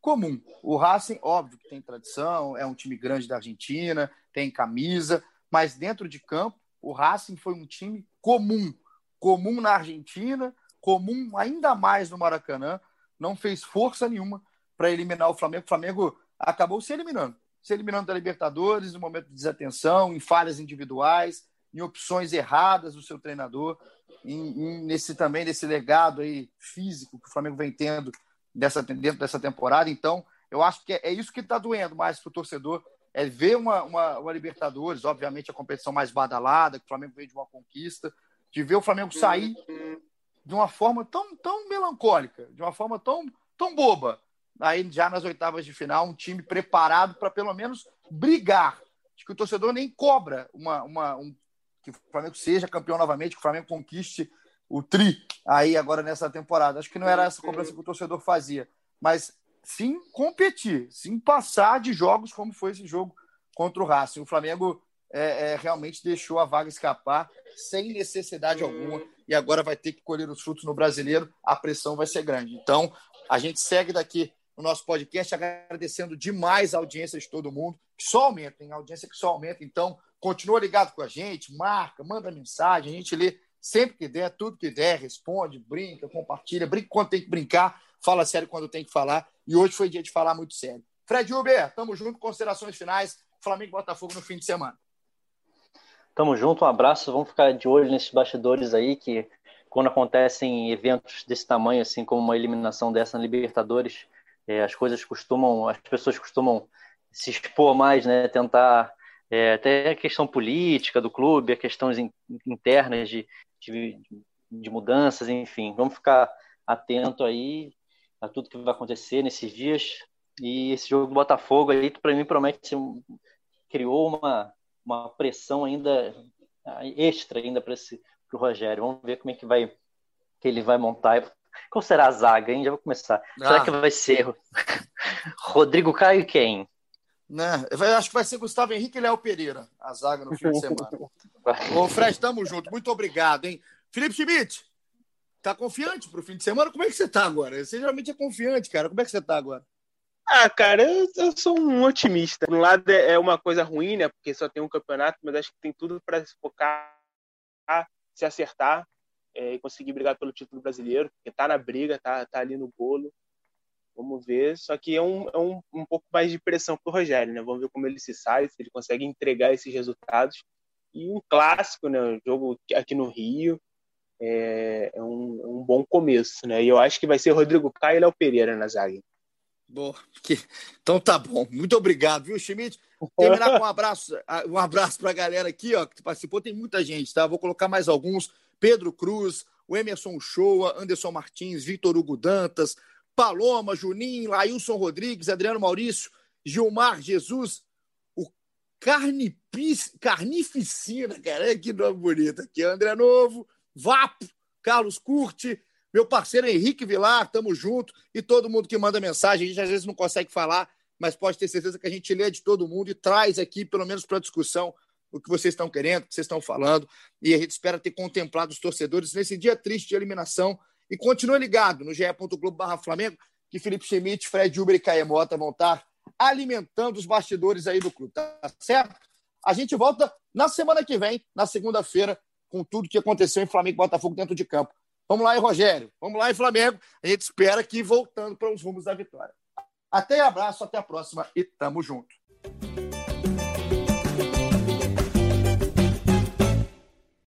Comum. O Racing, óbvio que tem tradição, é um time grande da Argentina, tem camisa, mas dentro de campo, o Racing foi um time comum. Comum na Argentina, comum ainda mais no Maracanã, não fez força nenhuma para eliminar o Flamengo. O Flamengo acabou se eliminando se eliminando da Libertadores, no momento de desatenção, em falhas individuais, em opções erradas do seu treinador, em, em, nesse também nesse legado aí físico que o Flamengo vem tendo dessa, dentro dessa temporada. Então, eu acho que é, é isso que está doendo mais para o torcedor, é ver uma, uma, uma, Libertadores, obviamente a competição mais badalada, que o Flamengo veio de uma conquista, de ver o Flamengo sair de uma forma tão, tão melancólica, de uma forma tão, tão boba, aí já nas oitavas de final, um time preparado para pelo menos brigar. Acho que o torcedor nem cobra uma, uma, um, que o Flamengo seja campeão novamente, que o Flamengo conquiste o tri aí agora nessa temporada. Acho que não era essa cobrança que o torcedor fazia, mas sim competir, sim passar de jogos como foi esse jogo contra o Racing. O Flamengo é, é, realmente deixou a vaga escapar sem necessidade alguma e agora vai ter que colher os frutos no brasileiro. A pressão vai ser grande. Então, a gente segue daqui no nosso podcast, agradecendo demais a audiência de todo mundo, que só aumenta, hein? A audiência que só aumenta. Então, continua ligado com a gente, marca, manda mensagem, a gente lê sempre que der, tudo que der, responde, brinca, compartilha, brinca quando tem que brincar, fala sério quando tem que falar. E hoje foi dia de falar muito sério. Fred Uber, tamo junto, considerações finais. Flamengo e Botafogo no fim de semana. Tamo junto, um abraço. Vamos ficar de olho nesses bastidores aí que quando acontecem eventos desse tamanho, assim como uma eliminação dessa na Libertadores, é, as coisas costumam, as pessoas costumam se expor mais, né? Tentar é, até a questão política do clube, a questões internas de, de, de mudanças, enfim. Vamos ficar atento aí a tudo que vai acontecer nesses dias. E esse jogo do Botafogo aí, para mim, promete criou uma, uma pressão ainda extra ainda para o Rogério. Vamos ver como é que vai que ele vai montar qual será a zaga, hein? Já vou começar. Ah. Será que vai ser Rodrigo Caio e quem? Né? Eu acho que vai ser Gustavo Henrique e Léo Pereira, a zaga no fim de semana. Ô, Fred, tamo junto. Muito obrigado, hein? Felipe Schmidt, tá confiante pro fim de semana? Como é que você tá agora? Você geralmente é confiante, cara. Como é que você tá agora? Ah, cara, eu, eu sou um otimista. Por um lado é, é uma coisa ruim, né? Porque só tem um campeonato, mas acho que tem tudo para se focar, se acertar é, e conseguir brigar pelo título brasileiro, porque tá na briga, tá, tá ali no bolo. Vamos ver. Só que é um, é um, um pouco mais de pressão pro Rogério, né? Vamos ver como ele se sai, se ele consegue entregar esses resultados. E um clássico, né? Um jogo aqui no Rio. É, é um, é um bom começo, né? E eu acho que vai ser Rodrigo Caio e Léo Pereira na zaga. Bom, que... então tá bom. Muito obrigado, viu, Schmidt? Terminar com um abraço, um abraço para a galera aqui, ó, que participou. Tem muita gente, tá? Vou colocar mais alguns. Pedro Cruz, o Emerson Shoa, Anderson Martins, Vitor Hugo Dantas, Paloma, Juninho, Lailson Rodrigues, Adriano Maurício, Gilmar Jesus, o Carnipis, Carnificina, cara, que nome bonito aqui, André Novo, Vapo, Carlos Curti, meu parceiro Henrique Vilar, tamo junto, e todo mundo que manda mensagem, a gente às vezes não consegue falar, mas pode ter certeza que a gente lê de todo mundo e traz aqui, pelo menos para discussão, o que vocês estão querendo, o que vocês estão falando, e a gente espera ter contemplado os torcedores nesse dia triste de eliminação. E continue ligado no ge.globo Flamengo, que Felipe Schmidt, Fred Uber e Caemota vão estar alimentando os bastidores aí do clube, tá certo? A gente volta na semana que vem, na segunda-feira, com tudo que aconteceu em Flamengo e Botafogo dentro de campo. Vamos lá, hein, Rogério? Vamos lá, em Flamengo. A gente espera que voltando para os rumos da vitória. Até abraço, até a próxima e tamo junto.